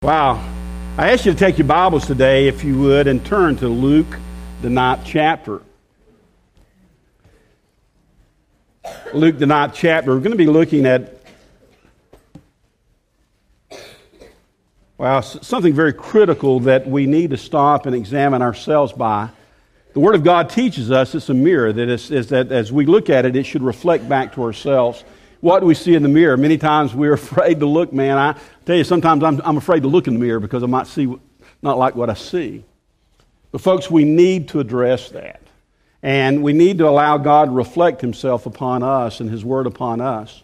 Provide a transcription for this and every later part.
Wow. I ask you to take your Bibles today, if you would, and turn to Luke, the ninth chapter. Luke, the ninth chapter. We're going to be looking at, well, something very critical that we need to stop and examine ourselves by. The Word of God teaches us it's a mirror, that is, is that as we look at it, it should reflect back to ourselves what do we see in the mirror? Many times we're afraid to look, man. I tell you, sometimes I'm, I'm afraid to look in the mirror because I might see not like what I see. But, folks, we need to address that. And we need to allow God to reflect Himself upon us and His Word upon us.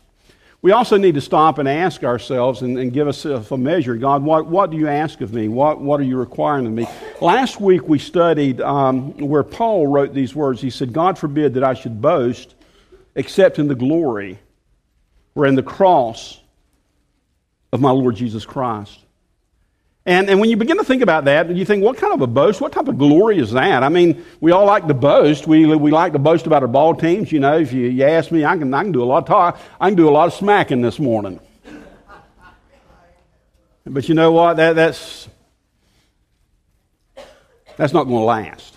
We also need to stop and ask ourselves and, and give us a measure God, what, what do you ask of me? What, what are you requiring of me? Last week we studied um, where Paul wrote these words. He said, God forbid that I should boast except in the glory or in the cross of my Lord Jesus Christ. And, and when you begin to think about that, you think, what kind of a boast? What type of glory is that? I mean, we all like to boast. We, we like to boast about our ball teams. You know, if you, you ask me, I can, I can do a lot of talk. I can do a lot of smacking this morning. But you know what? That, that's, that's not going to last.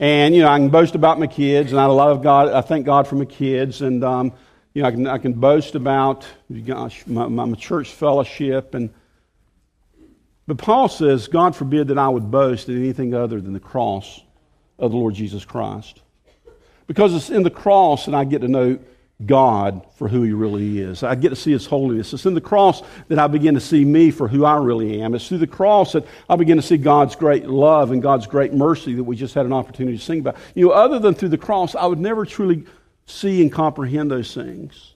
And, you know, I can boast about my kids, and I love God. I thank God for my kids. And, um, you know, I can, I can boast about gosh, my, my church fellowship. And, but Paul says, God forbid that I would boast in anything other than the cross of the Lord Jesus Christ. Because it's in the cross that I get to know God for who He really is. I get to see His holiness. It's in the cross that I begin to see me for who I really am. It's through the cross that I begin to see God's great love and God's great mercy that we just had an opportunity to sing about. You know, other than through the cross, I would never truly see and comprehend those things.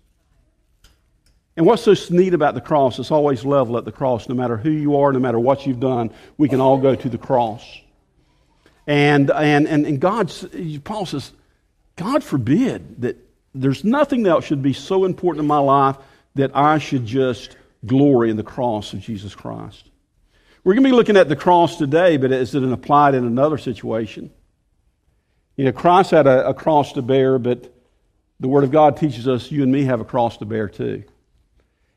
And what's so neat about the cross, it's always level at the cross. No matter who you are, no matter what you've done, we can all go to the cross. And, and, and, and God, Paul says, God forbid that there's nothing else should be so important in my life that I should just glory in the cross of Jesus Christ. We're going to be looking at the cross today, but is it applied in another situation? You know, Christ had a, a cross to bear, but the Word of God teaches us you and me have a cross to bear too.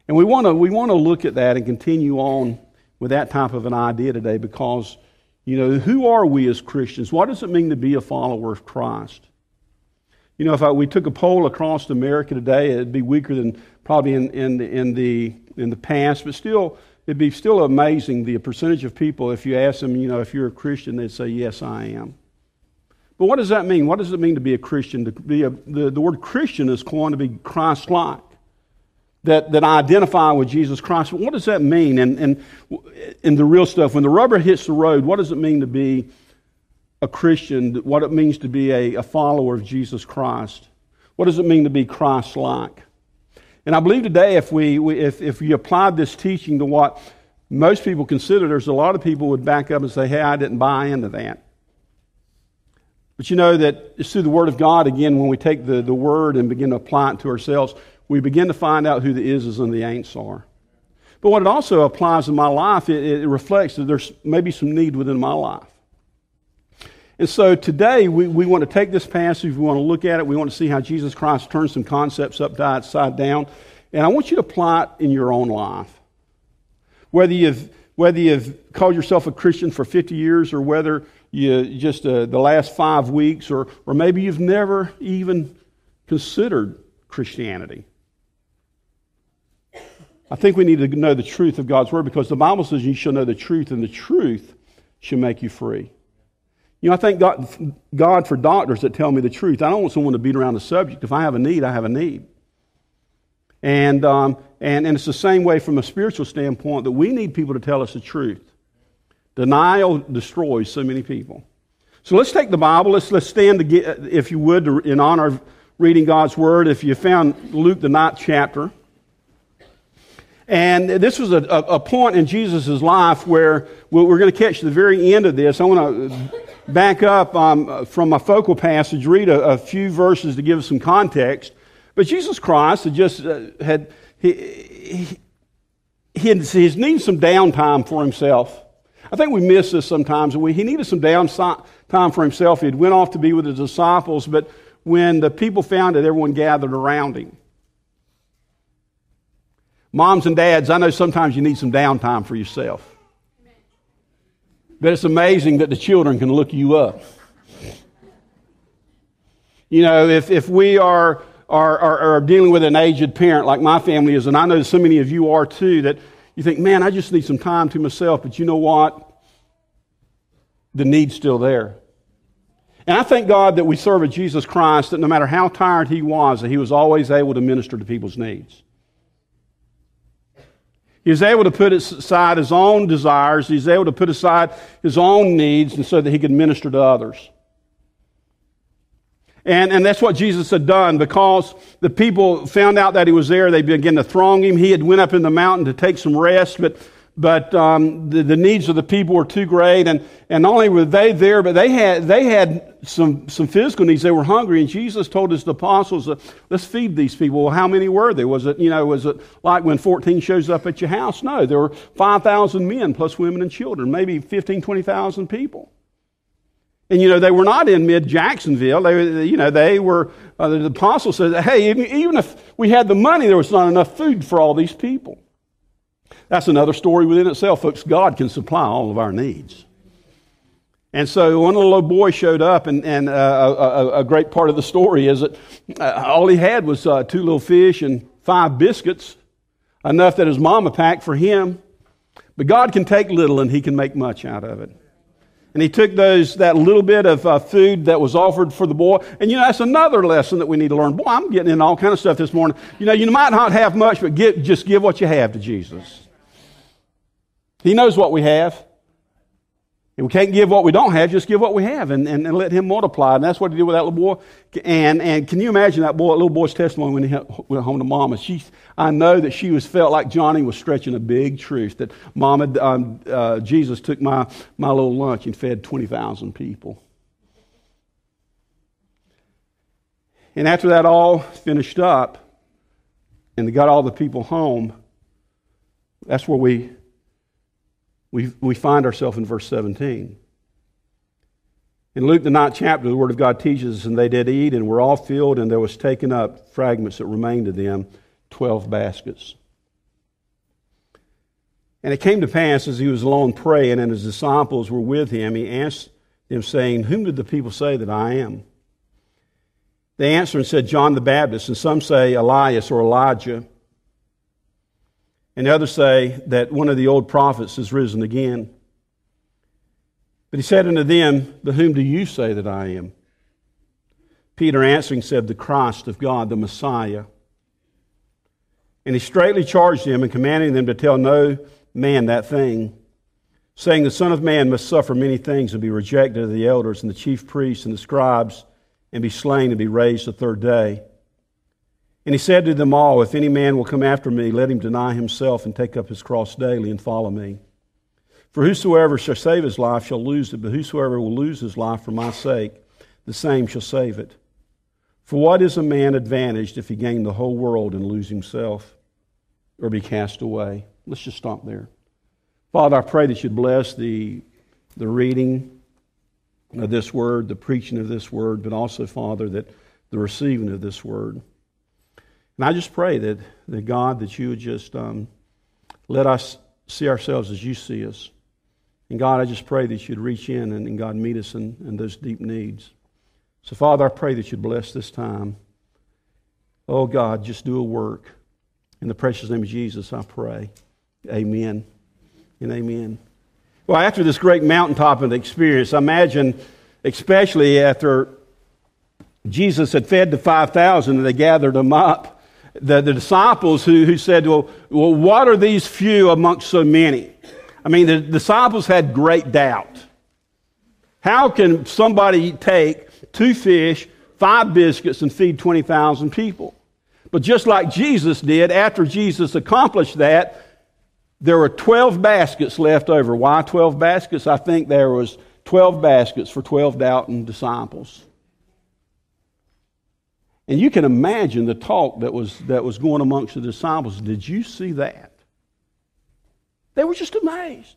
And we want to we want to look at that and continue on with that type of an idea today because, you know, who are we as Christians? What does it mean to be a follower of Christ? You know, if I, we took a poll across America today, it'd be weaker than probably in, in, in, the, in the past, but still, it'd be still amazing the percentage of people, if you ask them, you know, if you're a Christian, they'd say, yes, I am. But what does that mean? What does it mean to be a Christian? To be a, the, the word Christian is going to be Christ like. That, that I identify with Jesus Christ. But what does that mean? And, and in the real stuff, when the rubber hits the road, what does it mean to be a Christian? What it means to be a, a follower of Jesus Christ? What does it mean to be Christ like? And I believe today, if we, we if, if we applied this teaching to what most people consider, there's a lot of people would back up and say, hey, I didn't buy into that. But you know that it's through the Word of God, again, when we take the, the Word and begin to apply it to ourselves, we begin to find out who the is's and the ain'ts are. But what it also applies in my life, it, it reflects that there's maybe some need within my life. And so today we, we want to take this passage, we want to look at it, we want to see how Jesus Christ turns some concepts upside down. And I want you to apply it in your own life. Whether you've, whether you've called yourself a Christian for 50 years or whether you just uh, the last five weeks, or, or maybe you've never even considered Christianity. I think we need to know the truth of God's Word because the Bible says you shall know the truth, and the truth shall make you free. You know, I thank God, God for doctors that tell me the truth. I don't want someone to beat around the subject. If I have a need, I have a need. And, um, and, and it's the same way from a spiritual standpoint that we need people to tell us the truth. Denial destroys so many people. So let's take the Bible. Let's, let's stand, to get, if you would, to, in honor of reading God's Word. If you found Luke, the ninth chapter. And this was a, a point in Jesus' life where we're going to catch the very end of this. I want to back up um, from my focal passage, read a, a, few verses to give us some context. But Jesus Christ had just uh, had, he, he, he, had, he needed some downtime for himself. I think we miss this sometimes. We, he needed some downtime for himself. He had went off to be with his disciples, but when the people found it, everyone gathered around him. Moms and dads, I know sometimes you need some downtime for yourself. But it's amazing that the children can look you up. You know, if, if we are, are, are, are dealing with an aged parent like my family is, and I know so many of you are too, that you think, man, I just need some time to myself. But you know what? The need's still there. And I thank God that we serve a Jesus Christ that no matter how tired he was, that he was always able to minister to people's needs. He was able to put aside his own desires. He was able to put aside his own needs and so that he could minister to others. And, and that's what Jesus had done because the people found out that he was there. They began to throng him. He had went up in the mountain to take some rest, but but um, the, the, needs of the people were too great. And, and not only were they there, but they had, they had some, some physical needs. They were hungry. And Jesus told his apostles, let's feed these people. Well, how many were there? Was it, you know, was it like when 14 shows up at your house? No, there were 5,000 men plus women and children, maybe 15, 20,000 people. And, you know, they were not in mid Jacksonville. They, you know, they were, uh, the apostle said, hey, even, even if we had the money, there was not enough food for all these people. That's another story within itself, folks. God can supply all of our needs. And so one little boy showed up, and, and uh, a, a, great part of the story is that uh, all he had was uh, two little fish and five biscuits, enough that his mama packed for him. But God can take little and he can make much out of it. And he took those, that little bit of uh, food that was offered for the boy. And you know, that's another lesson that we need to learn. Boy, I'm getting in all kind of stuff this morning. You know, you might not have much, but get, just give what you have to Jesus. He knows what we have. We can't give what we don't have, just give what we have and, and, and let him multiply. And that's what he did with that little boy. And, and can you imagine that boy, little boy's testimony when he went home to mama? She, I know that she was felt like Johnny was stretching a big truth that mama, um, uh, Jesus took my, my little lunch and fed 20,000 people. And after that all finished up and they got all the people home, that's where we we, we find ourselves in verse 17. In Luke, the ninth chapter, the Word of God teaches us, and they did eat, and were all filled, and there was taken up fragments that remained of them, 12 baskets. And it came to pass, as he was alone praying, and his disciples were with him, he asked them, saying, Whom did the people say that I am? They answered and said, John the Baptist, and some say Elias or Elijah and others say that one of the old prophets has risen again. But he said unto them, But whom do you say that I am? Peter answering said, The Christ of God, the Messiah. And he straightly charged them and commanding them to tell no man that thing, saying, The Son of Man must suffer many things and be rejected of the elders and the chief priests and the scribes, and be slain and be raised the third day. And he said to them all, If any man will come after me, let him deny himself and take up his cross daily and follow me. For whosoever shall save his life shall lose it, but whosoever will lose his life for my sake, the same shall save it. For what is a man advantaged if he gain the whole world and lose himself or be cast away? Let's just stop there. Father, I pray that you'd bless the, the reading of this word, the preaching of this word, but also, Father, that the receiving of this word. And I just pray that, that God, that you would just um, let us see ourselves as you see us. And God, I just pray that you'd reach in and, and God meet us in, in those deep needs. So, Father, I pray that you'd bless this time. Oh, God, just do a work. In the precious name of Jesus, I pray. Amen and amen. Well, after this great mountaintop of experience, I imagine, especially after Jesus had fed the 5,000 and they gathered them up, the, the disciples who, who said, well, well, what are these few amongst so many? I mean, the disciples had great doubt. How can somebody take two fish, five biscuits, and feed 20,000 people? But just like Jesus did, after Jesus accomplished that, there were 12 baskets left over. Why 12 baskets? I think there was 12 baskets for 12 doubting disciples. And you can imagine the talk that was, that was going amongst the disciples. Did you see that? They were just amazed.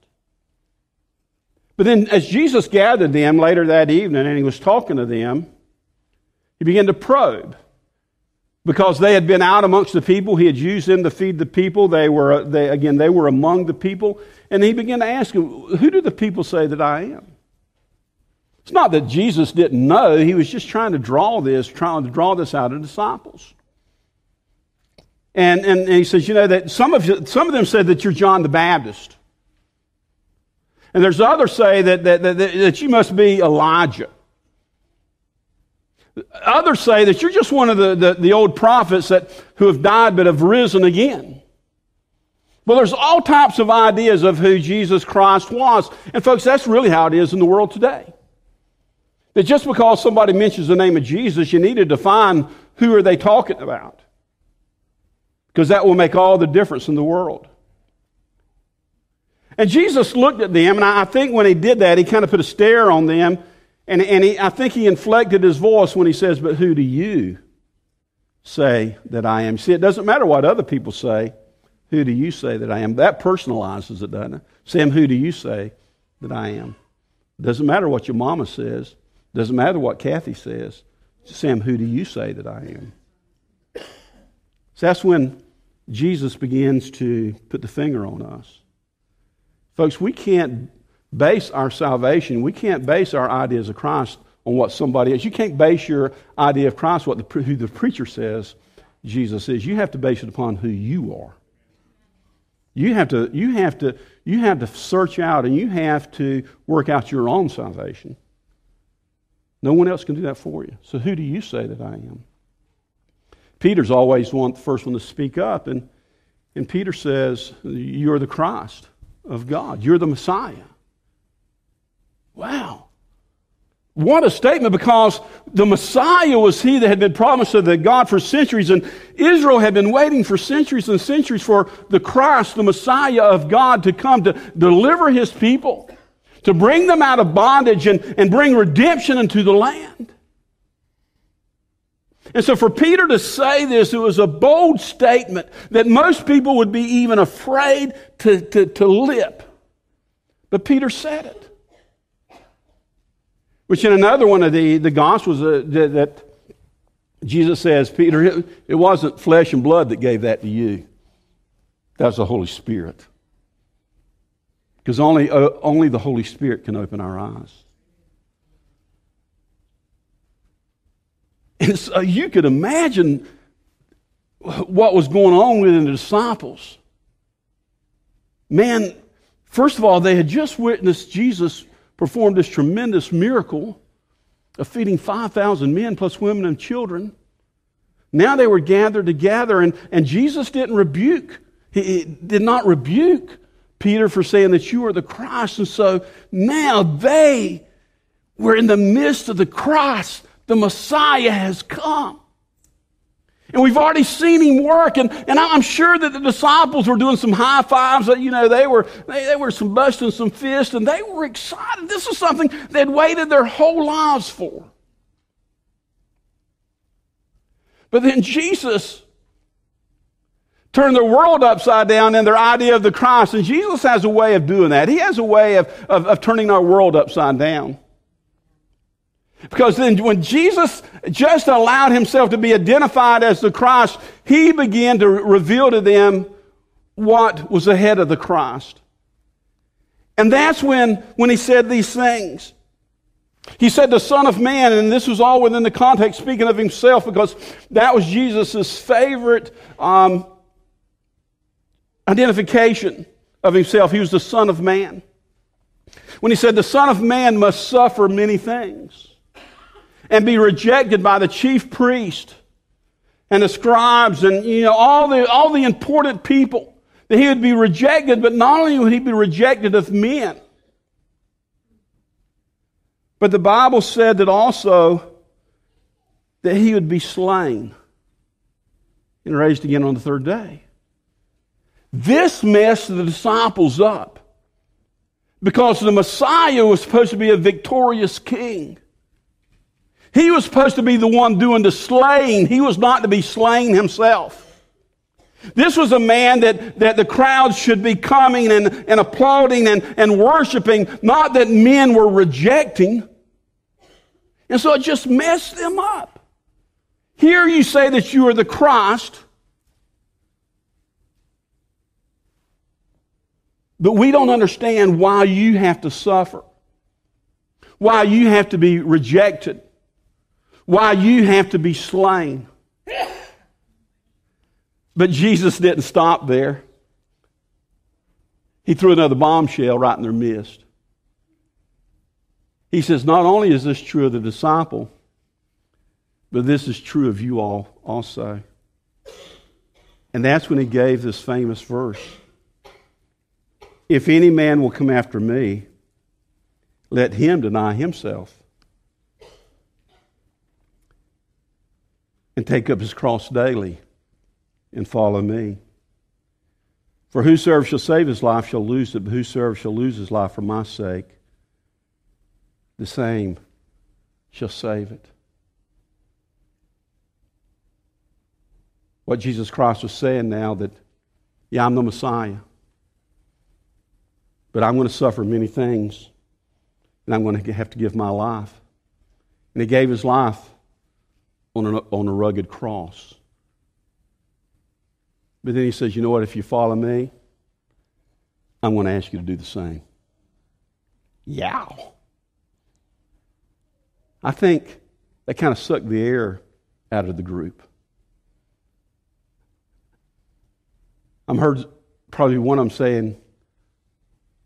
But then, as Jesus gathered them later that evening and he was talking to them, he began to probe. because they had been out amongst the people. He had used them to feed the people. They were, they, again, they were among the people. And he began to ask them, Who do the people say that I am? It's not that Jesus didn't know. He was just trying to draw this, trying to draw this out of disciples. And, and, and he says, you know, that some of, some of them said that you're John the Baptist. And there's others say that, that, that, that you must be Elijah. Others say that you're just one of the, the, the, old prophets that, who have died but have risen again. Well, there's all types of ideas of who Jesus Christ was. And folks, that's really how it is in the world today. That just because somebody mentions the name of Jesus, you need to define who are they talking about. Because that will make all the difference in the world. And Jesus looked at them, and I think when he did that, he kind of put a stare on them and, and he, I think he inflected his voice when he says, But who do you say that I am? See, it doesn't matter what other people say. Who do you say that I am? That personalizes it, doesn't it? Sam, who do you say that I am? It doesn't matter what your mama says. Doesn't matter what Kathy says. Sam, who do you say that I am? So that's when Jesus begins to put the finger on us. Folks, we can't base our salvation, we can't base our ideas of Christ on what somebody else. You can't base your idea of Christ what the, who the preacher says Jesus is. You have to base it upon who you are. You have to, you have to, you have to search out and you have to work out your own salvation. No one else can do that for you. So who do you say that I am? Peter's always one, the first one to speak up, and, and Peter says, You're the Christ of God. You're the Messiah. Wow. What a statement because the Messiah was he that had been promised to the God for centuries, and Israel had been waiting for centuries and centuries for the Christ, the Messiah of God, to come to deliver his people, to bring them out of bondage and, and bring redemption into the land. And so for Peter to say this, it was a bold statement that most people would be even afraid to, to, to lip. But Peter said it. Which in another one of the, the Gospels uh, that Jesus says, Peter, it, it wasn't flesh and blood that gave that to you. That was the Holy Spirit. Because only, uh, only the Holy Spirit can open our eyes. And so you could imagine what was going on within the disciples. Man, first of all, they had just witnessed Jesus performed this tremendous miracle of feeding 5,000 men plus women and children. Now they were gathered together, and, and Jesus didn't rebuke, he, he did not rebuke Peter for saying that you are the Christ. And so now they were in the midst of the Christ. The Messiah has come. And we've already seen him work. And, and I'm sure that the disciples were doing some high fives. That, you know, they were, they, they were some busting some fists and they were excited. This is something they'd waited their whole lives for. But then Jesus turned the world upside down in their idea of the Christ. And Jesus has a way of doing that. He has a way of, of, of turning our world upside down. Because then when Jesus just allowed himself to be identified as the Christ, he began to reveal to them what was ahead of the Christ. And that's when, when he said these things. He said the Son of Man, and this was all within the context speaking of himself because that was Jesus' favorite um, identification of himself. He was the Son of Man. When he said the Son of Man must suffer many things and be rejected by the chief priest and the scribes and you know all the all the important people that he would be rejected but not only would he be rejected of men but the bible said that also that he would be slain and raised again on the third day this messed the disciples up because the messiah was supposed to be a victorious king he was supposed to be the one doing the slaying. He was not to be slain himself. This was a man that, that the crowds should be coming and, and applauding and, and worshiping, not that men were rejecting. And so it just messed them up. Here you say that you are the Christ, but we don't understand why you have to suffer, why you have to be rejected, why you have to be slain. But Jesus didn't stop there. He threw another bombshell right in their midst. He says, Not only is this true of the disciple, but this is true of you all also. And that's when he gave this famous verse If any man will come after me, let him deny himself and take up his cross daily and follow me. For whosoever shall save his life shall lose it, but whosoever shall lose his life for my sake, the same shall save it. What Jesus Christ was saying now that, yeah, I'm the Messiah, but I'm going to suffer many things, and I'm going to have to give my life. And he gave his life on a, on a rugged cross. But then he says, You know what? If you follow me, I'm going to ask you to do the same. Yow. I think that kind of sucked the air out of the group. I'm heard probably one of them saying,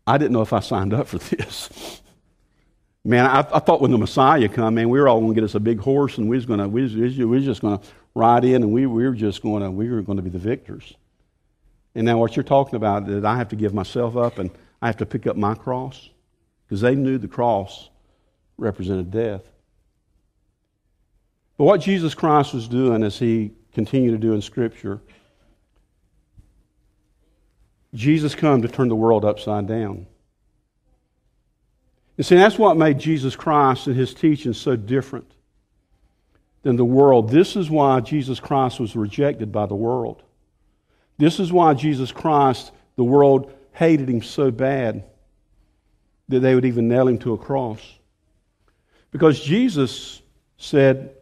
I didn't know if I signed up for this. man, I, I, thought when the Messiah come, man, we were all going to get us a big horse and we was going to, we was, we was just going to ride in and we, we were just going to, we were going to be the victors. And now what you're talking about, that I have to give myself up and I have to pick up my cross? Because they knew the cross represented death. But what Jesus Christ was doing as he continued to do in Scripture, Jesus come to turn the world upside down. You see, that's what made Jesus Christ and his teaching so different than the world. This is why Jesus Christ was rejected by the world. This is why Jesus Christ, the world hated him so bad that they would even nail him to a cross. Because Jesus said,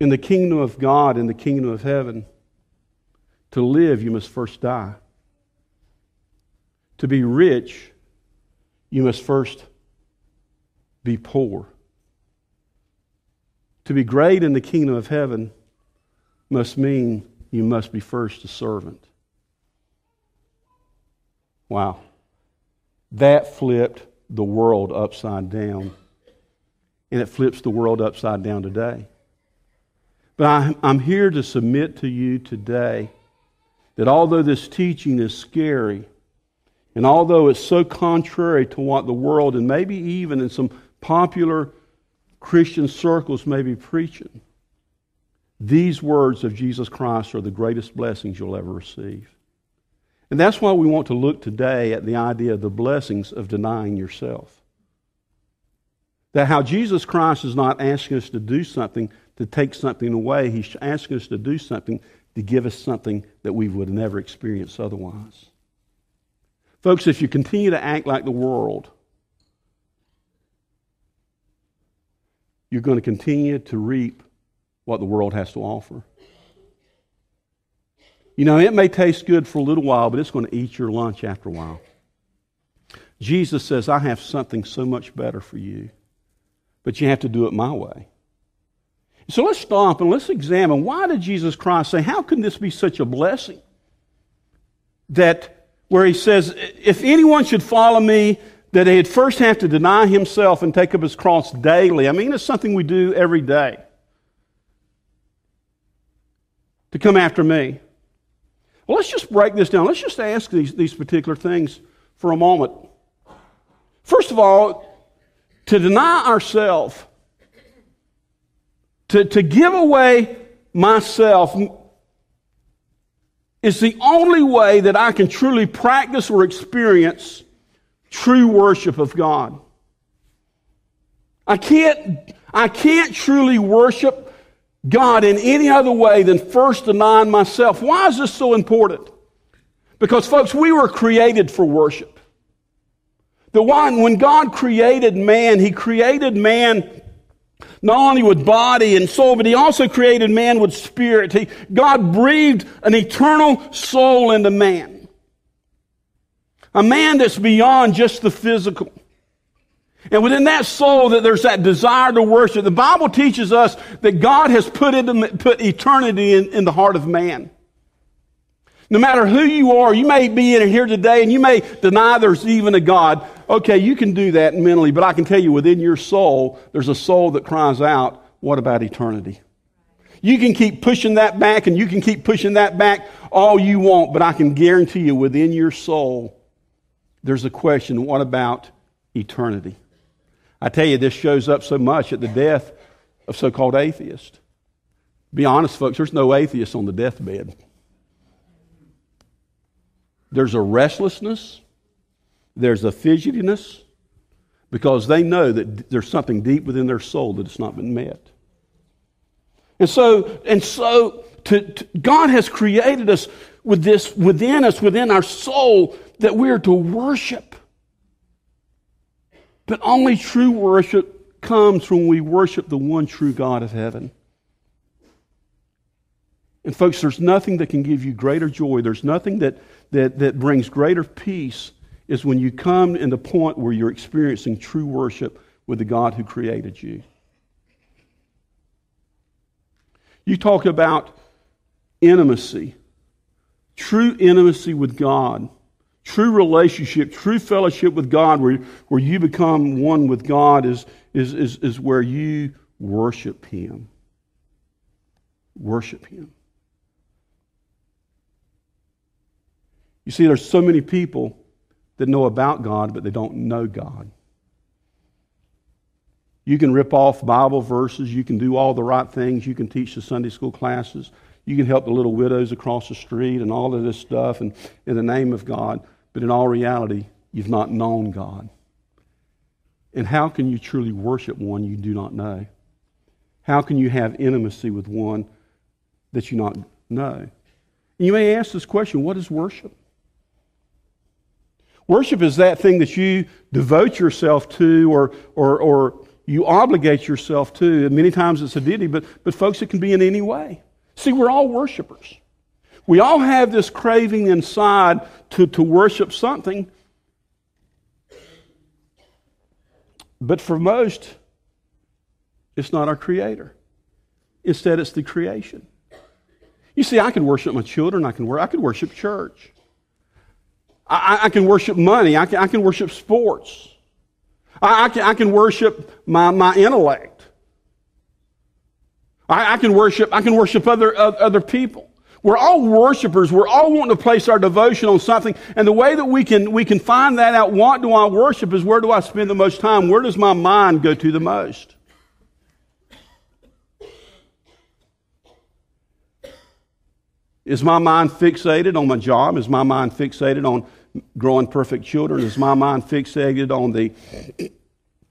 in the kingdom of God, in the kingdom of heaven, to live, you must first die. To be rich, you must first be poor. To be great in the kingdom of heaven must mean you must be first a servant. Wow. That flipped the world upside down. And it flips the world upside down today. But I'm here to submit to you today that although this teaching is scary, and although it's so contrary to what the world and maybe even in some popular Christian circles may be preaching, these words of Jesus Christ are the greatest blessings you'll ever receive. And that's why we want to look today at the idea of the blessings of denying yourself. That how Jesus Christ is not asking us to do something to take something away, He's asking us to do something to give us something that we would never experience otherwise. Folks, if you continue to act like the world, you're going to continue to reap what the world has to offer. You know, it may taste good for a little while, but it's going to eat your lunch after a while. Jesus says, I have something so much better for you, but you have to do it my way. So let's stop and let's examine why did Jesus Christ say, How can this be such a blessing? That where he says, If anyone should follow me, that he'd first have to deny himself and take up his cross daily. I mean, it's something we do every day to come after me. Well, let's just break this down. Let's just ask these, these particular things for a moment. First of all, to deny ourselves, to, to give away myself, is the only way that I can truly practice or experience true worship of God. I can't, I can't truly worship God in any other way than first denying myself. Why is this so important? Because, folks, we were created for worship. The one, when God created man, He created man Not only with body and soul, but he also created man with spirit. He, God breathed an eternal soul into man. A man that's beyond just the physical. And within that soul, that there's that desire to worship. The Bible teaches us that God has put, put eternity in, in the heart of man. No matter who you are, you may be in here today and you may deny there's even a God. Okay, you can do that mentally, but I can tell you within your soul, there's a soul that cries out, what about eternity? You can keep pushing that back and you can keep pushing that back all you want, but I can guarantee you within your soul, there's a question, what about eternity? I tell you, this shows up so much at the death of so called atheists. Be honest, folks, there's no atheists on the deathbed. There's a restlessness, there's a fidgetiness, because they know that there's something deep within their soul that has not been met. And so, and so to, to, God has created us with this within us, within our soul, that we are to worship. But only true worship comes when we worship the one true God of heaven. And folks, there's nothing that can give you greater joy. There's nothing that, that, that brings greater peace is when you come in the point where you're experiencing true worship with the God who created you. You talk about intimacy, true intimacy with God, true relationship, true fellowship with God, where, where you become one with God, is, is, is, is where you worship Him. Worship Him. You see, there's so many people that know about God, but they don't know God. You can rip off Bible verses. You can do all the right things. You can teach the Sunday school classes. You can help the little widows across the street and all of this stuff and in the name of God. But in all reality, you've not known God. And how can you truly worship one you do not know? How can you have intimacy with one that you not know? And you may ask this question what is worship? Worship is that thing that you devote yourself to or, or, or you obligate yourself to. And many times it's a deity, but, but folks, it can be in any way. See, we're all worshipers. We all have this craving inside to, to worship something. But for most, it's not our Creator. Instead, it's the creation. You see, I can worship my children. I can, I can worship church. I, I can worship money. I can, I can worship sports. I, I, can, I can worship my, my intellect. I, I can worship, I can worship other, other people. We're all worshipers. We're all wanting to place our devotion on something. And the way that we can, we can find that out, what do I worship, is where do I spend the most time? Where does my mind go to the most? Is my mind fixated on my job? Is my mind fixated on growing perfect children? Is my mind fixated on the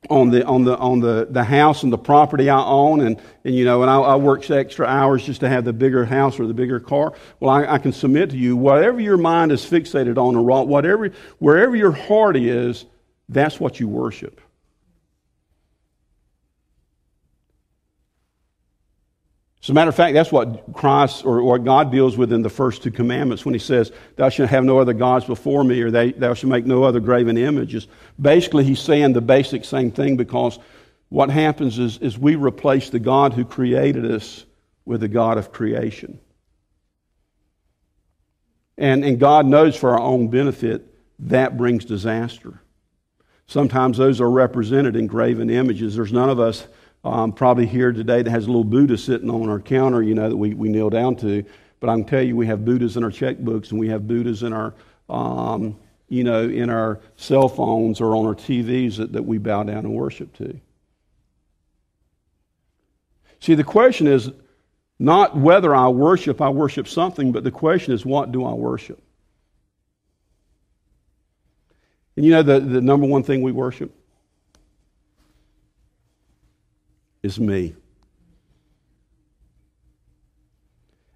on the on the on the, the house and the property I own and, and you know and I, I work extra hours just to have the bigger house or the bigger car. Well, I, I can submit to you, whatever your mind is fixated on or whatever wherever your heart is, that's what you worship. As a matter of fact, that's what Christ or what God deals with in the first two commandments when he says, Thou shalt have no other gods before me, or thou shalt make no other graven images. Basically, he's saying the basic same thing because what happens is, is we replace the God who created us with the God of creation. And, and God knows for our own benefit that brings disaster. Sometimes those are represented in graven images. There's none of us um, probably here today that has a little Buddha sitting on our counter, you know, that we, we kneel down to. But I can tell you, we have Buddhas in our checkbooks and we have Buddhas in our, um, you know, in our cell phones or on our TVs that, that we bow down and worship to. See, the question is not whether I worship, I worship something, but the question is, what do I worship? And you know the, the number one thing we worship? Is me.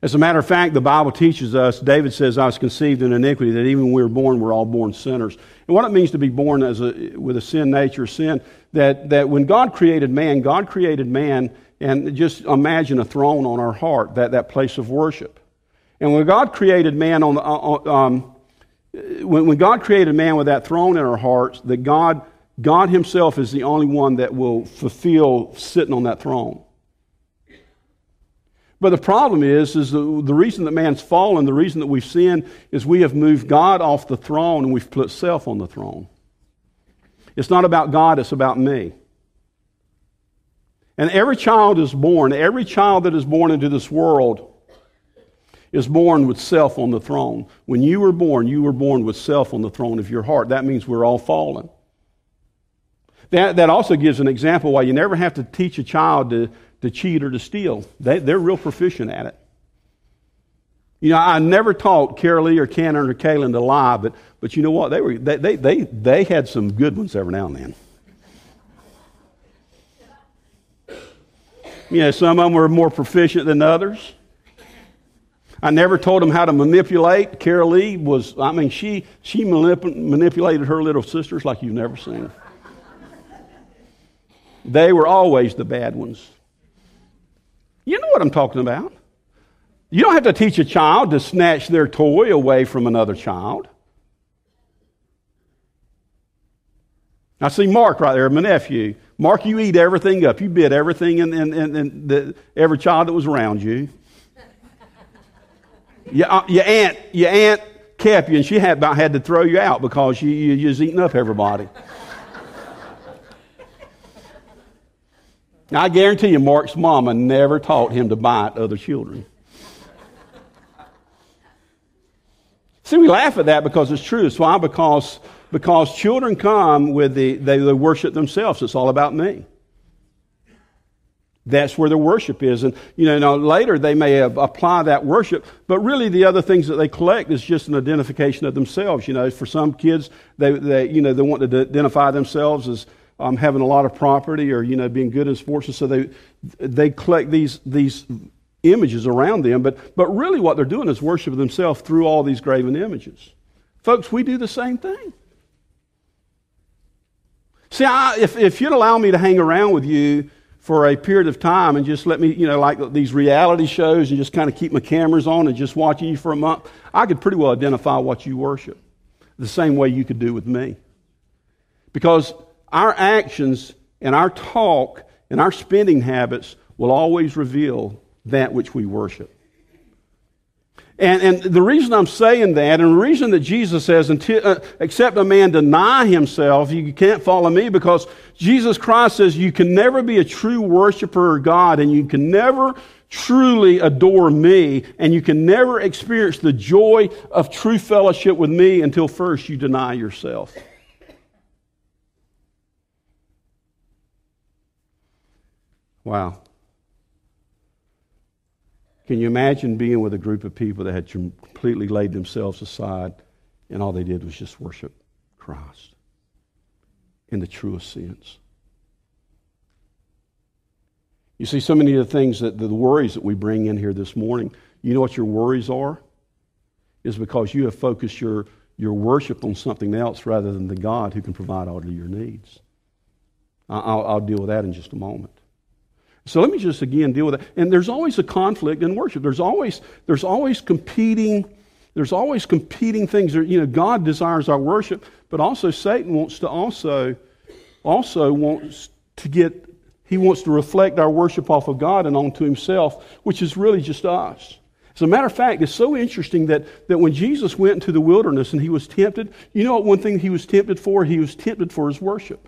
As a matter of fact, the Bible teaches us, David says, I was conceived in iniquity, that even when we were born, we're all born sinners. And what it means to be born as a, with a sin nature, sin, that, that when God created man, God created man, and just imagine a throne on our heart, that, that place of worship. And when God created man on the, um, when, when God created man with that throne in our hearts, that God, God Himself is the only one that will fulfill sitting on that throne. But the problem is, is the, the reason that man's fallen, the reason that we've sinned, is we have moved God off the throne and we've put self on the throne. It's not about God, it's about me. And every child is born, every child that is born into this world is born with self on the throne. When you were born, you were born with self on the throne of your heart. That means we're all fallen. That, that also gives an example why you never have to teach a child to, to cheat or to steal. They, they're real proficient at it. You know, I never taught Carolee or Cannon or Kaylin to lie, but, but you know what? They, were, they, they, they, they had some good ones every now and then. You know, some of them were more proficient than others. I never told them how to manipulate. Carol Lee was, I mean, she, she manip- manipulated her little sisters like you've never seen. They were always the bad ones. You know what I'm talking about. You don't have to teach a child to snatch their toy away from another child. I see Mark right there, my nephew. Mark, you eat everything up. You bit everything in, in, in, in the, every child that was around you. Your, uh, your aunt, your aunt kept you, and she had about had to throw you out because you, you, was eating up everybody. I guarantee you, Mark's mama never taught him to bite other children. See, we laugh at that because it's true. It's why? Because, because children come with the, they, they worship themselves. It's all about me. That's where their worship is. And, you know, now later they may apply that worship, but really the other things that they collect is just an identification of themselves. You know, for some kids, they, they you know, they want to identify themselves as um, having a lot of property or, you know, being good in sports. And so they, they collect these, these images around them. But, but really what they're doing is worshiping themselves through all these graven images. Folks, we do the same thing. See, I, if, if you'd allow me to hang around with you, for a period of time and just let me, you know, like these reality shows and just kind of keep my cameras on and just watching you for a month, I could pretty well identify what you worship the same way you could do with me. Because our actions and our talk and our spending habits will always reveal that which we worship. And, and the reason I'm saying that, and the reason that Jesus says, until, uh, except a man deny himself, you can't follow me, because Jesus Christ says you can never be a true worshiper of God, and you can never truly adore me, and you can never experience the joy of true fellowship with me until first you deny yourself. Wow. Can you imagine being with a group of people that had completely laid themselves aside and all they did was just worship Christ in the truest sense? You see, so many of the things that the worries that we bring in here this morning, you know what your worries are? Is because you have focused your, your worship on something else rather than the God who can provide all of your needs. I'll, I'll deal with that in just a moment. So let me just again deal with that. And there's always a conflict in worship. There's always, there's always competing, there's always competing things. You know, God desires our worship, but also Satan wants to also, also wants to get, he wants to reflect our worship off of God and onto himself, which is really just us. As a matter of fact, it's so interesting that, that when Jesus went into the wilderness and he was tempted, you know what one thing he was tempted for? He was tempted for his worship.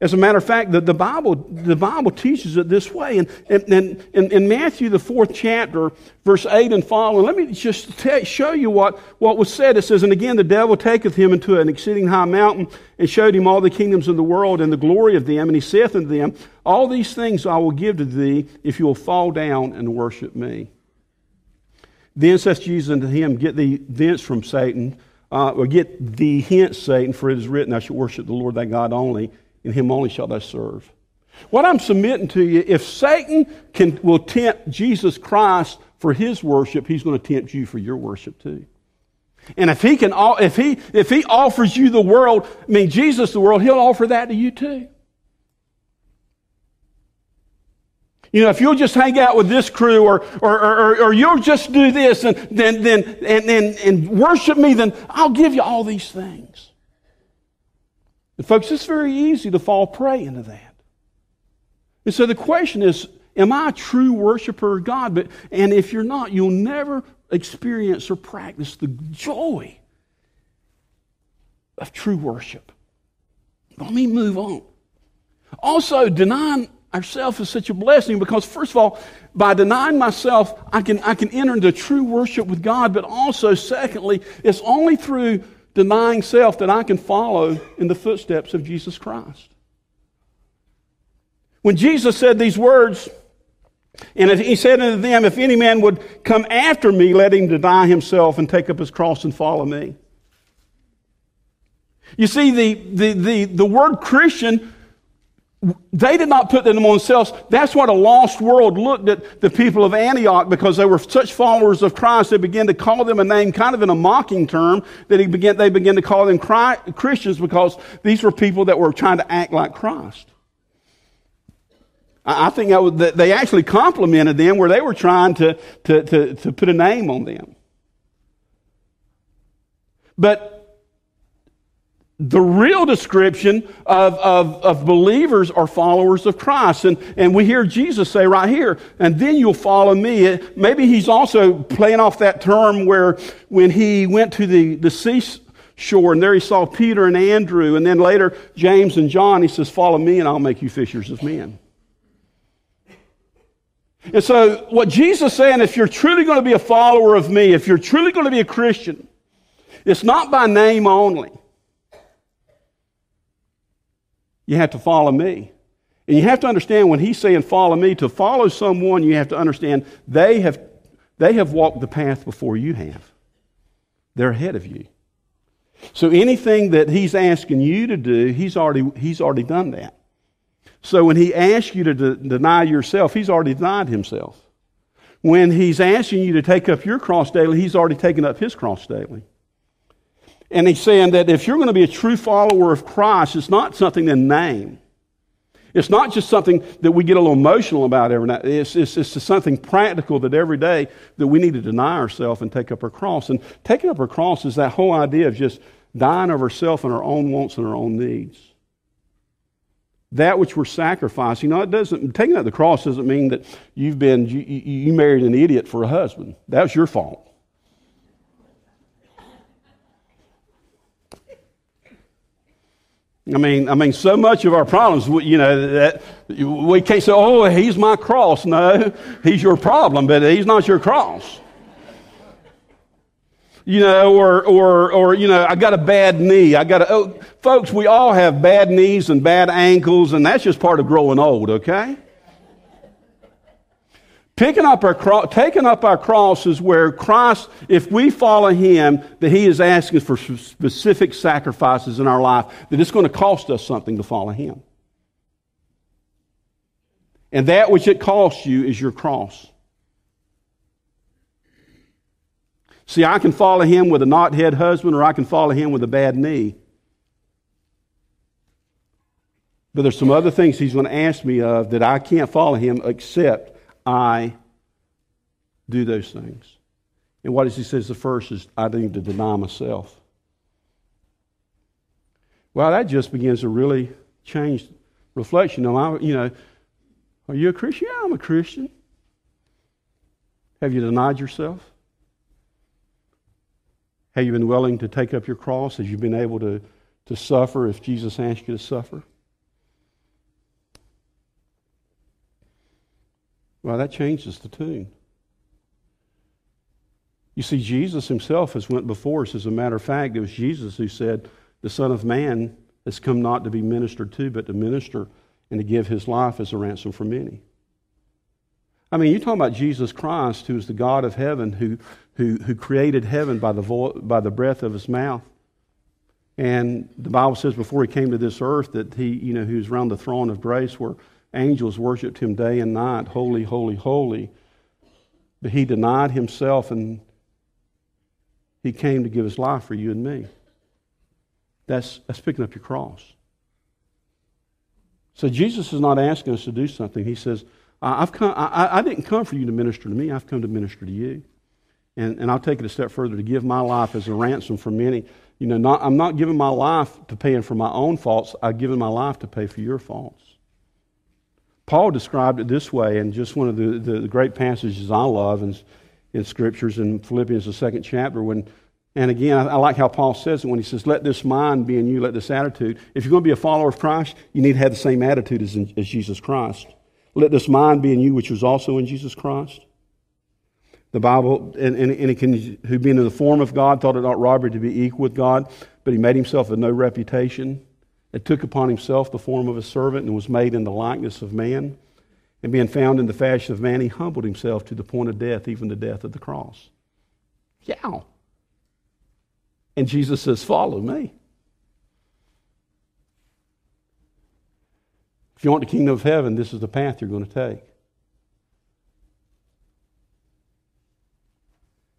As a matter of fact, the, the, Bible, the Bible teaches it this way. And, in Matthew, the fourth chapter, verse 8 and following, let me just tell, show you what, what was said. It says, And again, the devil taketh him into an exceeding high mountain and showed him all the kingdoms of the world and the glory of them. And he saith unto them, All these things I will give to thee if you will fall down and worship me. Then saith Jesus unto him, Get thee thence from Satan, uh, or get thee hence, Satan, for it is written, Thou shalt worship the Lord thy God only in him only shall thou serve. What I'm submitting to you, if Satan can, will tempt Jesus Christ for his worship, he's going to tempt you for your worship too. And if he can, if he, if he offers you the world, I mean, Jesus the world, he'll offer that to you too. You know, if you'll just hang out with this crew or, or, or, or you'll just do this and then, then, and, and, and worship me, then I'll give you all these things. And folks, it's very easy to fall prey into that. And so the question is, am I a true worshiper of God? But, and if you're not, you'll never experience or practice the joy of true worship. Let me move on. Also, denying ourselves is such a blessing because, first of all, by denying myself, I can, I can enter into true worship with God, but also, secondly, it's only through denying self that I can follow in the footsteps of Jesus Christ. When Jesus said these words, and he said unto them, If any man would come after me, let him deny himself and take up his cross and follow me. You see, the, the, the, the word Christian, they did not put them on themselves. That's what a lost world looked at the people of Antioch because they were such followers of Christ. They began to call them a name kind of in a mocking term that he began, they began to call them Christians because these were people that were trying to act like Christ. I think that they actually complimented them where they were trying to, to, to, to put a name on them. But the real description of, of, of, believers are followers of Christ. And, and we hear Jesus say right here, and then you'll follow me. Maybe he's also playing off that term where when he went to the, the seashore and there he saw Peter and Andrew, and then later James and John, he says, Follow me and I'll make you fishers of men. And so, what Jesus is saying, if you're truly going to be a follower of me, if you're truly going to be a Christian, it's not by name only. You have to follow me. And you have to understand when he's saying follow me, to follow someone, you have to understand they have, they have walked the path before you have. They're ahead of you. So anything that he's asking you to do, he's already, he's already done that. So when he asks you to de- deny yourself, he's already denied himself. When he's asking you to take up your cross daily, he's already taken up his cross daily. And he's saying that if you're going to be a true follower of Christ, it's not something in name. It's not just something that we get a little emotional about every night. It's, it's, it's something practical that every day that we need to deny ourselves and take up our cross. And taking up our cross is that whole idea of just dying of ourselves and our own wants and our own needs that which we're sacrificing. You know, it doesn't taking up the cross doesn't mean that you've been you, you married an idiot for a husband. That was your fault. I mean, I mean, so much of our problems, you know, that we can't say, "Oh, he's my cross." No, he's your problem, but he's not your cross you know, or, or, or, you know, I got a bad knee. I got a, oh, folks, we all have bad knees and bad ankles, and that's just part of growing old, okay? Picking up our cross, taking up our cross is where Christ, if we follow Him, that He is asking for specific sacrifices in our life, that it's going to cost us something to follow Him. And that which it costs you is your cross. See, I can follow him with a knothead husband, or I can follow him with a bad knee. But there's some other things he's going to ask me of that I can't follow him except I do those things. And what does he says the first is I need to deny myself. Well, that just begins to really change reflection. Am I, you know, are you a Christian? Yeah, I'm a Christian. Have you denied yourself? Have you been willing to take up your cross? Have you been able to, to suffer if Jesus asked you to suffer? Well, that changes the tune. You see, Jesus himself has went before us. As a matter of fact, it was Jesus who said, The Son of Man has come not to be ministered to, but to minister and to give his life as a ransom for many. I mean, you're talking about Jesus Christ, who is the God of heaven, who, who, who created heaven by the, vo- by the breath of his mouth. And the Bible says before he came to this earth that he, you know, he was around the throne of grace where angels worshiped him day and night, holy, holy, holy. But he denied himself and he came to give his life for you and me. That's, that's picking up your cross. So Jesus is not asking us to do something. He says, I've come, I, I didn't come for you to minister to me. I've come to minister to you. And, and I'll take it a step further to give my life as a ransom for many. You know, not, I'm not giving my life to paying for my own faults. I've given my life to pay for your faults. Paul described it this way in just one of the, the great passages I love in, in scriptures in Philippians, the second chapter, when and again, I, like how Paul says it when he says, Let this mind be in you, let this attitude. If you're going to be a follower of Christ, you need to have the same attitude as, in, as Jesus Christ. Let this mind be in you, which was also in Jesus Christ. The Bible, and, and, and can, who being in the form of God, thought it not robbery to be equal with God, but he made himself of no reputation, and took upon himself the form of a servant, and was made in the likeness of man. And being found in the fashion of man, he humbled himself to the point of death, even the death of the cross. Yeah. And Jesus says, Follow me. If you want the kingdom of heaven, this is the path you're going to take.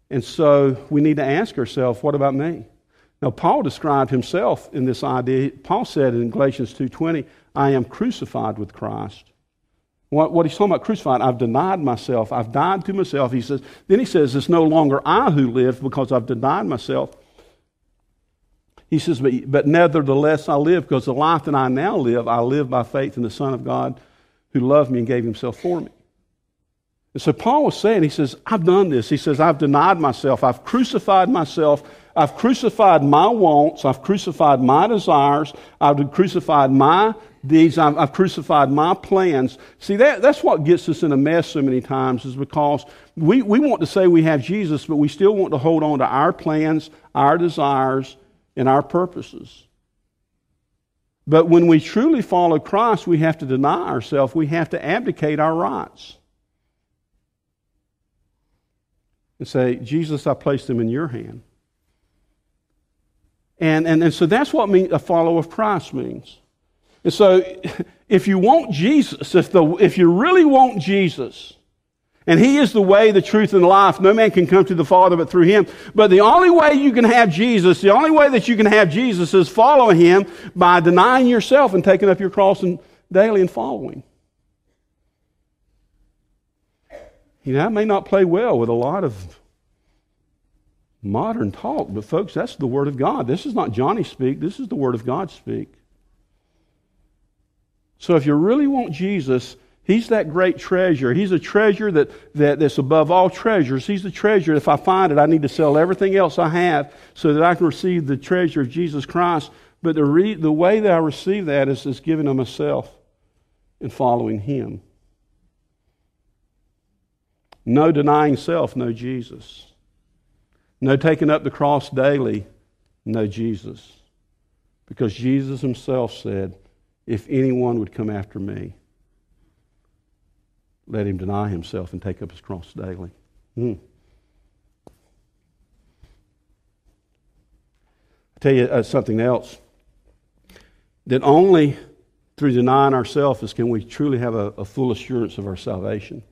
And so we need to ask ourselves, what about me? Now Paul described himself in this idea. Paul said in Galatians 2:20, I am crucified with Christ. What, what, he's talking about crucified, I've denied myself. I've died to myself. He says, then he says, it's no longer I who live because I've denied myself. He says, but, but nevertheless I live because the life that I now live, I live by faith in the Son of God who loved me and gave himself for me. And so Paul was saying, he says, I've done this. He says, I've denied myself. I've crucified myself. I've crucified my wants. I've crucified my desires. I've crucified my deeds. I've, I've crucified my plans. See, that, that's what gets us in a mess so many times is because we, we want to say we have Jesus, but we still want to hold on to our plans, our desires, and our purposes. But when we truly follow Christ, we have to deny ourselves. We have to abdicate our rights. And say, Jesus, I place them in your hand. And, and, and so that's what mean, a follower of Christ means. And so if you want Jesus, if, the, if you really want Jesus, and He is the way, the truth, and the life. No man can come to the Father but through Him. But the only way you can have Jesus, the only way that you can have Jesus is following Him by denying yourself and taking up your cross and daily and following. You know, that may not play well with a lot of modern talk, but folks, that's the Word of God. This is not Johnny speak, this is the Word of God speak. So if you really want Jesus, He's that great treasure. He's a treasure that, that, that's above all treasures. He's the treasure. If I find it, I need to sell everything else I have so that I can receive the treasure of Jesus Christ. But the, re, the way that I receive that is, is giving of myself and following Him. No denying self, no Jesus. No taking up the cross daily, no Jesus. Because Jesus Himself said, If anyone would come after me, let him deny himself and take up his cross daily. Mm. i tell you uh, something else. That only through denying ourselves can we truly have a, a full assurance of our salvation.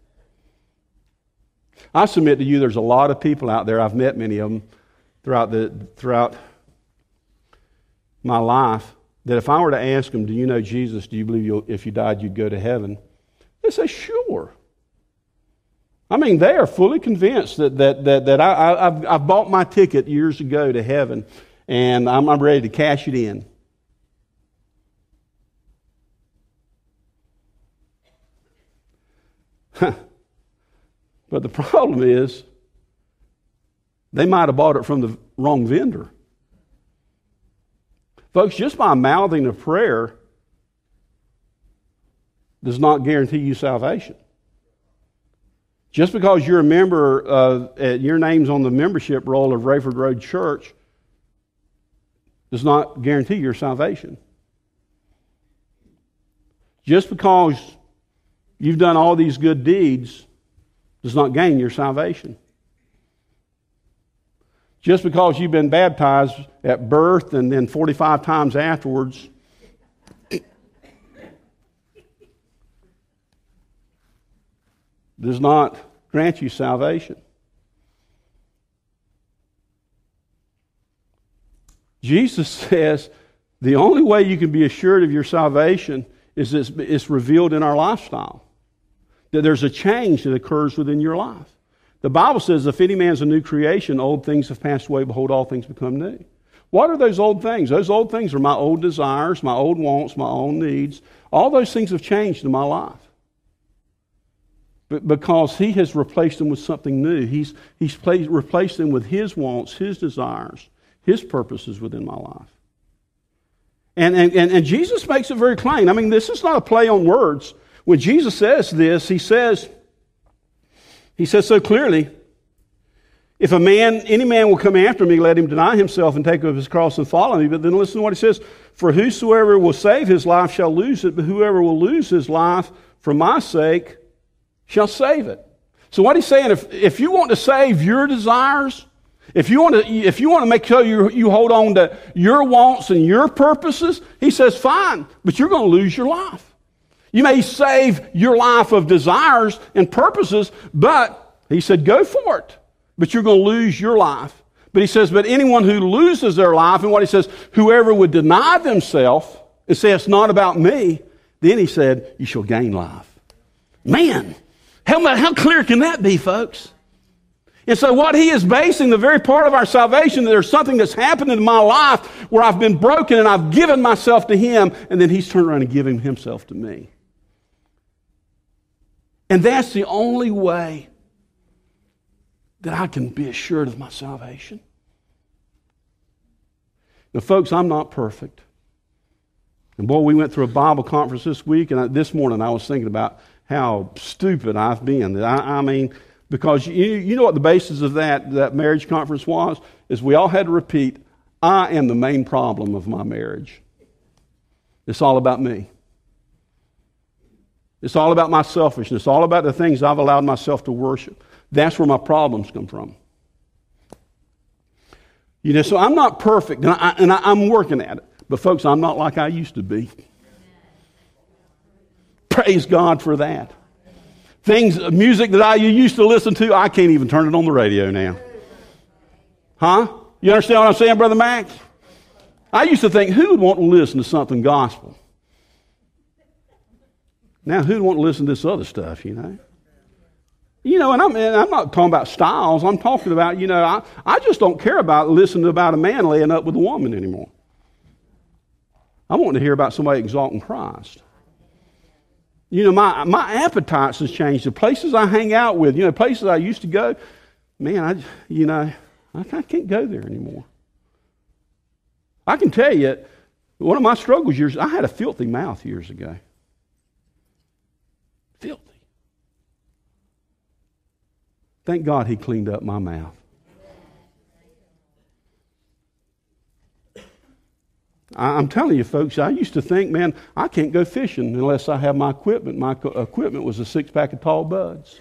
I submit to you, there's a lot of people out there, I've met many of them throughout, the, throughout my life, that if I were to ask them, Do you know Jesus? Do you believe if you died, you'd go to heaven? They say, sure. I mean, they are fully convinced that, that, that, that I, have I've bought my ticket years ago to heaven and I'm, I'm ready to cash it in. But the problem is, they might have bought it from the wrong vendor. Folks, just by mouthing a prayer does not guarantee you salvation. Just because you're a member, uh, your name's on the membership roll of Rayford Road Church does not guarantee your salvation. Just because you've done all these good deeds does not gain your salvation. Just because you've been baptized at birth and then 45 times afterwards does not grant you salvation. Jesus says the only way you can be assured of your salvation is it's, revealed in our lifestyle. There's a change that occurs within your life. The Bible says, if any man's a new creation, old things have passed away, behold, all things become new. What are those old things? Those old things are my old desires, my old wants, my old needs. All those things have changed in my life. But because he has replaced them with something new, he's, he's placed, replaced them with his wants, his desires, his purposes within my life. And, and, and, and Jesus makes it very plain. I mean, this is not a play on words. When Jesus says this, he says, he says so clearly, if a man, any man will come after me, let him deny himself and take up his cross and follow me. But then listen to what he says. For whosoever will save his life shall lose it, but whoever will lose his life for my sake shall save it. So what he's saying, if, if you want to save your desires, if you want to, if you want to make sure you, you hold on to your wants and your purposes, he says, fine, but you're going to lose your life. You may save your life of desires and purposes, but he said, go for it. But you're going to lose your life. But he says, but anyone who loses their life, and what he says, whoever would deny themselves and say, it's not about me, then he said, you shall gain life. Man, how, how clear can that be, folks? And so, what he is basing the very part of our salvation that there's something that's happened in my life where I've been broken and I've given myself to him, and then he's turned around and given himself to me. And that's the only way that I can be assured of my salvation. Now, folks, I'm not perfect. And boy, we went through a Bible conference this week, and I, this morning I was thinking about how stupid I've been. I, I mean, because you, you know what the basis of that, that marriage conference was? Is we all had to repeat, I am the main problem of my marriage. It's all about me. It's all about my selfishness, all about the things I've allowed myself to worship. That's where my problems come from. You know, so I'm not perfect, and, I, and I, am working at it. But, folks, I'm not like I used to be. Praise God for that. Things, music that I used to listen to, I can't even turn it on the radio now. Huh? You understand what I'm saying, Brother Max? I used to think, who would want to listen to something gospel? Now, who'd want to listen to this other stuff, you know? You know, and I'm, and I'm not talking about styles. I'm talking about, you know, I, I just don't care about listening about a man laying up with a woman anymore. I want to hear about somebody exalting Christ. You know, my, my appetites has changed. The places I hang out with, you know, places I used to go, man, I, you know, I can't go there anymore. I can tell you, one of my struggles years, I had a filthy mouth years ago. Filthy. Thank God he cleaned up my mouth. I'm telling you, folks, I used to think, man, I can't go fishing unless I have my equipment. My equipment was a six pack of tall buds.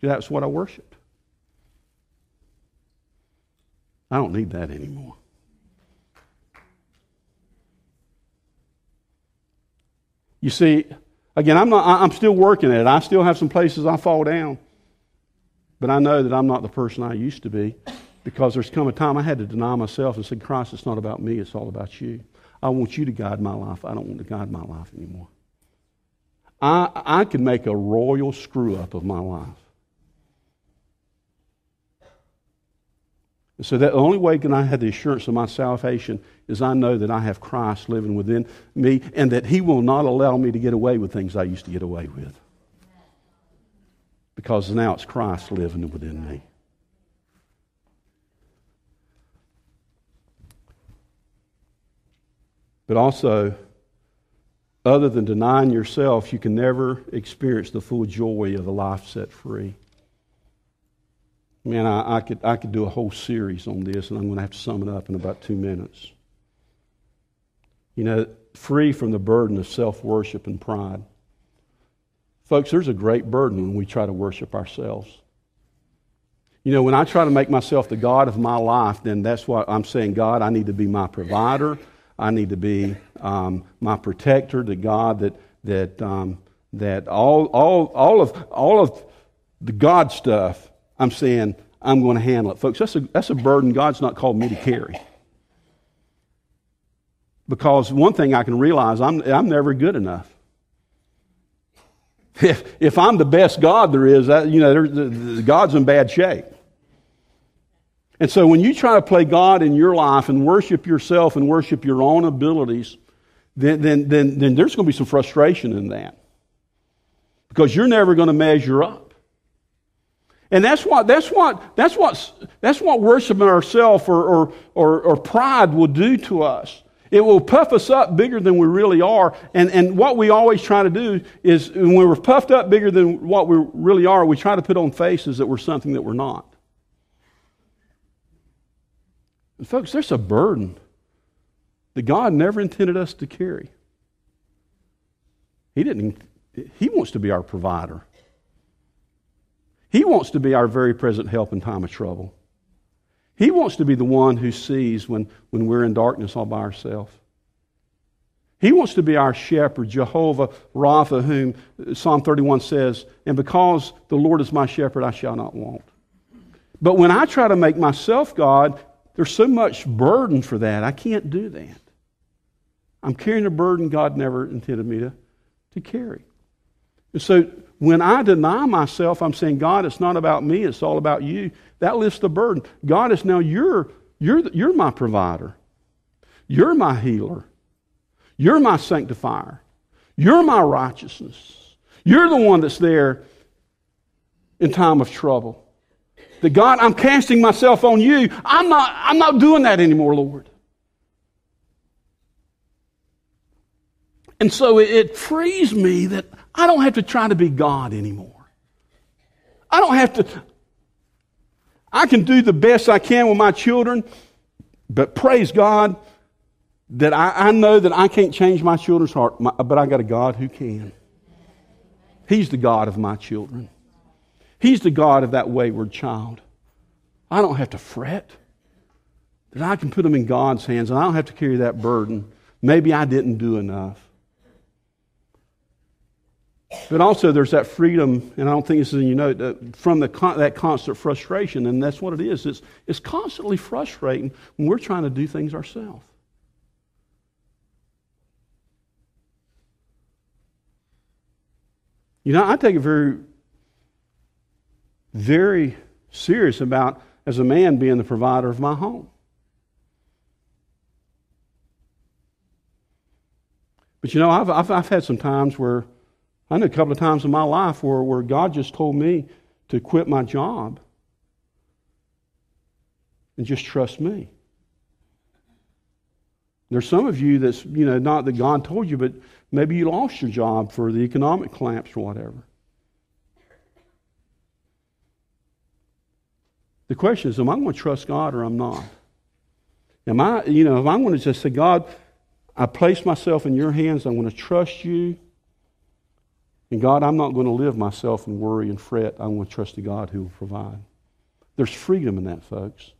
That's what I worshiped. I don't need that anymore. You see, again, I'm, not, I'm still working at it. I still have some places I fall down. But I know that I'm not the person I used to be because there's come a time I had to deny myself and say, Christ, it's not about me, it's all about you. I want you to guide my life. I don't want to guide my life anymore. I, I could make a royal screw up of my life. So that the only way can I have the assurance of my salvation is I know that I have Christ living within me and that He will not allow me to get away with things I used to get away with. Because now it's Christ living within me. But also, other than denying yourself, you can never experience the full joy of a life set free. Man, I, I, could, I could do a whole series on this, and I'm going to have to sum it up in about two minutes. You know, free from the burden of self worship and pride. Folks, there's a great burden when we try to worship ourselves. You know, when I try to make myself the God of my life, then that's what I'm saying God, I need to be my provider. I need to be um, my protector, the God that, that um, that all, all, all, of, all of the God stuff, I'm saying, I'm going to handle it. Folks, that's a, that's a burden God's not called me to carry. Because one thing I can realize, I'm, I'm never good enough. If, if I'm the best God there is, that, you know, the, the, God's in bad shape. And so when you try to play God in your life and worship yourself and worship your own abilities, then, then, then, then there's going to be some frustration in that. Because you're never going to measure up. And that's what, that's what, that's what, that's what worshiping ourselves or, or, or, or pride will do to us. It will puff us up bigger than we really are. And, and what we always try to do is when we're puffed up bigger than what we really are, we try to put on faces that we're something that we're not. And folks, there's a burden that God never intended us to carry. He didn't, He wants to be our provider. He wants to be our very present help in time of trouble. He wants to be the one who sees when, when we're in darkness all by ourselves. He wants to be our shepherd, Jehovah Rapha, whom Psalm 31 says, and because the Lord is my shepherd, I shall not want. But when I try to make myself God, there's so much burden for that. I can't do that. I'm carrying a burden God never intended me to, to carry. So when I deny myself, I'm saying, God, it's not about me, it's all about you. That lifts the burden. God is now you're, you're, you're my provider. You're my healer. You're my sanctifier. You're my righteousness. You're the one that's there in time of trouble. That God, I'm casting myself on you. I'm not, I'm not doing that anymore, Lord. And so it frees me that I don't have to try to be God anymore. I don't have to, I can do the best I can with my children, but praise God that I, I know that I can't change my children's heart, but I got a God who can. He's the God of my children. He's the God of that wayward child. I don't have to fret. That I can put them in God's hands and I don't have to carry that burden. Maybe I didn't do enough. But also, there's that freedom, and I don't think this is you know, from the, that constant frustration, and that's what it is. It's, it's constantly frustrating when we're trying to do things ourselves. You know, I take it very, very serious about, as a man, being the provider of my home. But you know, I've, I've, I've had some times where I know a couple of times in my life where, where God just told me to quit my job and just trust me. There's some of you that's, you know, not that God told you, but maybe you lost your job for the economic collapse or whatever. The question is, am I going to trust God or I'm not? Am I, you know, if I'm going to just say, God, I place myself in your hands, I'm going to trust you. And God, I'm not going to live myself and worry and fret. I'm going to trust the God who will provide. There's freedom in that, folks.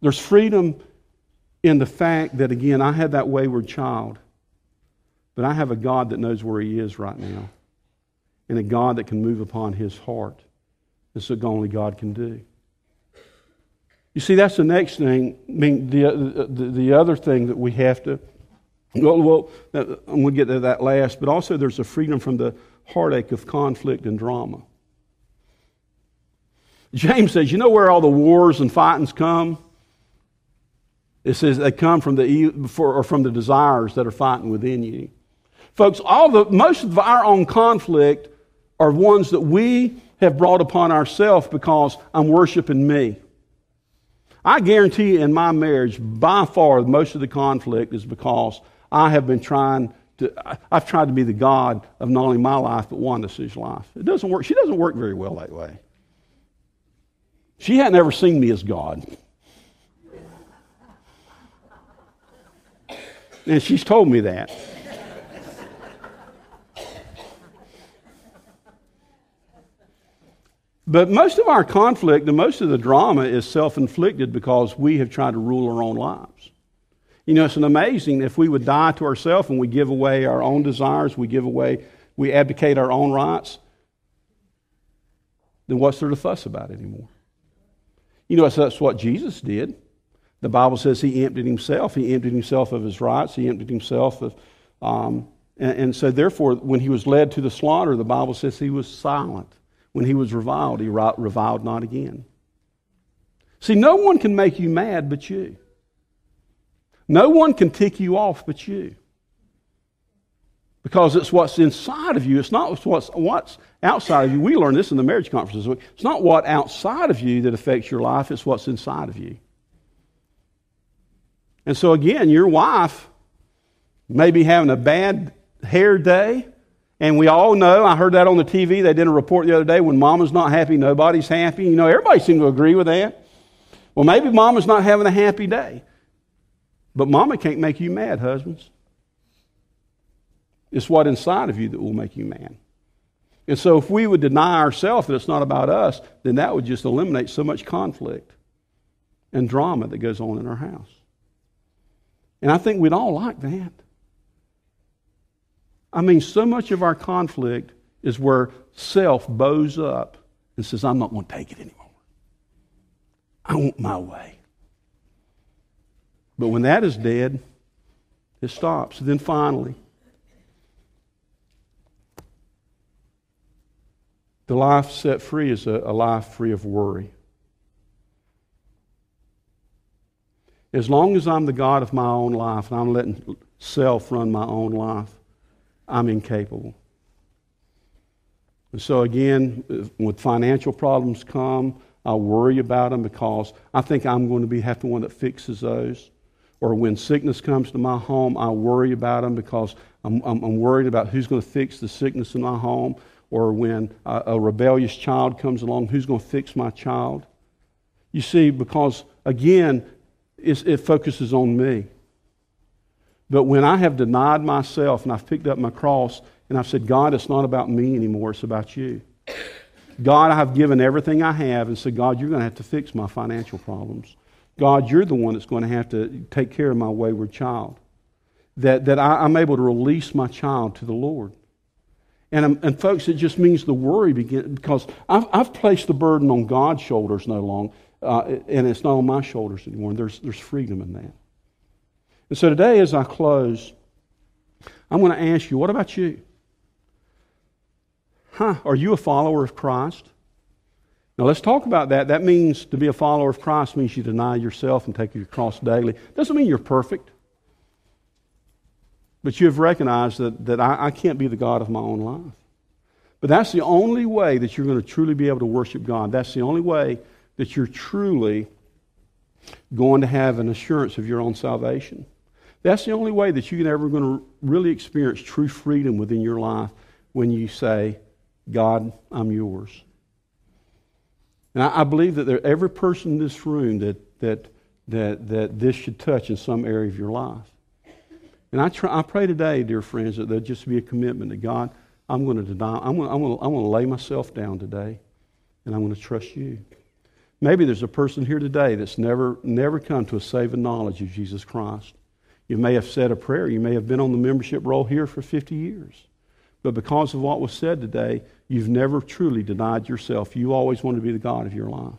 There's freedom in the fact that, again, I had that wayward child, but I have a God that knows where he is right now, and a God that can move upon his heart. It's what only God can do. You see, that's the next thing. I mean, the, the, the other thing that we have to well, well, I'm going to get to that last, but also there's a freedom from the heartache of conflict and drama. James says, You know where all the wars and fightings come? It says they come from the, or from the desires that are fighting within you. Folks, all the, most of our own conflict are ones that we have brought upon ourselves because I'm worshiping me. I guarantee you in my marriage, by far, most of the conflict is because I have been trying to, I've tried to be the God of not only my life, but Wanda's life. It doesn't work. She doesn't work very well that way. She hadn't ever seen me as God. And she's told me that. But most of our conflict and most of the drama is self inflicted because we have tried to rule our own lives. You know, it's an amazing if we would die to ourselves and we give away our own desires, we give away, we abdicate our own rights, then what's there to fuss about anymore? You know, that's what Jesus did. The Bible says he emptied himself. He emptied himself of his rights. He emptied himself of, um, and, and so therefore, when he was led to the slaughter, the Bible says he was silent. When he was reviled, he reviled not again. See, no one can make you mad but you. No one can tick you off but you. Because it's what's inside of you. It's not what's, what's outside of you. We learned this in the marriage conferences. It's not what outside of you that affects your life, it's what's inside of you. And so, again, your wife may be having a bad hair day. And we all know, I heard that on the TV. They did a report the other day when mama's not happy, nobody's happy. You know, everybody seemed to agree with that. Well, maybe mama's not having a happy day. But mama can't make you mad, husbands. It's what inside of you that will make you mad. And so if we would deny ourselves that it's not about us, then that would just eliminate so much conflict and drama that goes on in our house. And I think we'd all like that. I mean, so much of our conflict is where self bows up and says, I'm not going to take it anymore. I want my way. But when that is dead, it stops. Then finally, the life set free is a, a life free of worry. As long as I'm the God of my own life and I'm letting self run my own life, I'm incapable. And so, again, when financial problems come, I worry about them because I think I'm going to be have to one that fixes those. Or when sickness comes to my home, I worry about them because I'm, I'm, I'm worried about who's going to fix the sickness in my home. Or when a, a rebellious child comes along, who's going to fix my child? You see, because again, it focuses on me. But when I have denied myself and I've picked up my cross and I've said, God, it's not about me anymore, it's about you. God, I have given everything I have and said, God, you're going to have to fix my financial problems. God, you're the one that's going to have to take care of my wayward child. That, that I, am able to release my child to the Lord. And, and folks, it just means the worry begins because I've, I've placed the burden on God's shoulders no longer, uh, and it's not on my shoulders anymore. And there's, there's freedom in that. And so today, as I close, I'm going to ask you, what about you? Huh, are you a follower of Christ? Now let's talk about that. That means to be a follower of Christ means you deny yourself and take your cross daily. Doesn't mean you're perfect. But you have recognized that, that I, I can't be the God of my own life. But that's the only way that you're going to truly be able to worship God. That's the only way that you're truly going to have an assurance of your own salvation. That's the only way that you're ever going to really experience true freedom within your life when you say, God, I'm yours. And I, I believe that there, every person in this room that, that, that, that this should touch in some area of your life. And I, try, I pray today, dear friends, that there'll just be a commitment to God. I'm going to deny, I'm going, I'm, going to, I'm going to lay myself down today, and I'm going to trust you. Maybe there's a person here today that's never, never come to a saving knowledge of Jesus Christ. You may have said a prayer. You may have been on the membership roll here for 50 years. But because of what was said today, you've never truly denied yourself. You always want to be the God of your life.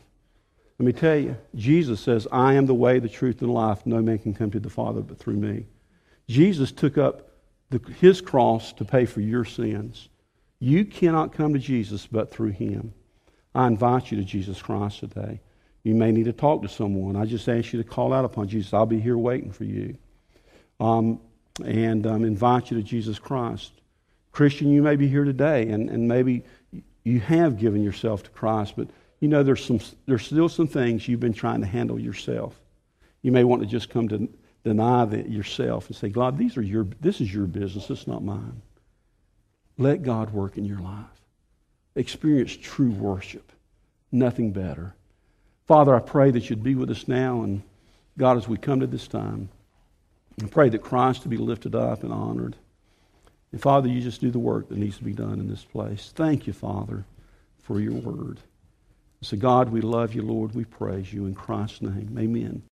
Let me tell you, Jesus says, I am the way, the truth, and life. No man can come to the Father but through me. Jesus took up the, his cross to pay for your sins. You cannot come to Jesus but through him. I invite you to Jesus Christ today. You may need to talk to someone. I just ask you to call out upon Jesus. I'll be here waiting for you. Um, and um, invite you to Jesus Christ. Christian, you may be here today, and, and maybe you have given yourself to Christ, but you know there's, some, there's still some things you've been trying to handle yourself. You may want to just come to deny that yourself and say, God, these are your, this is your business, it's not mine. Let God work in your life. Experience true worship. Nothing better. Father, I pray that you'd be with us now, and God, as we come to this time, I pray that Christ to be lifted up and honored. And Father, you just do the work that needs to be done in this place. Thank you, Father, for your word. So, God, we love you, Lord. We praise you in Christ's name. Amen.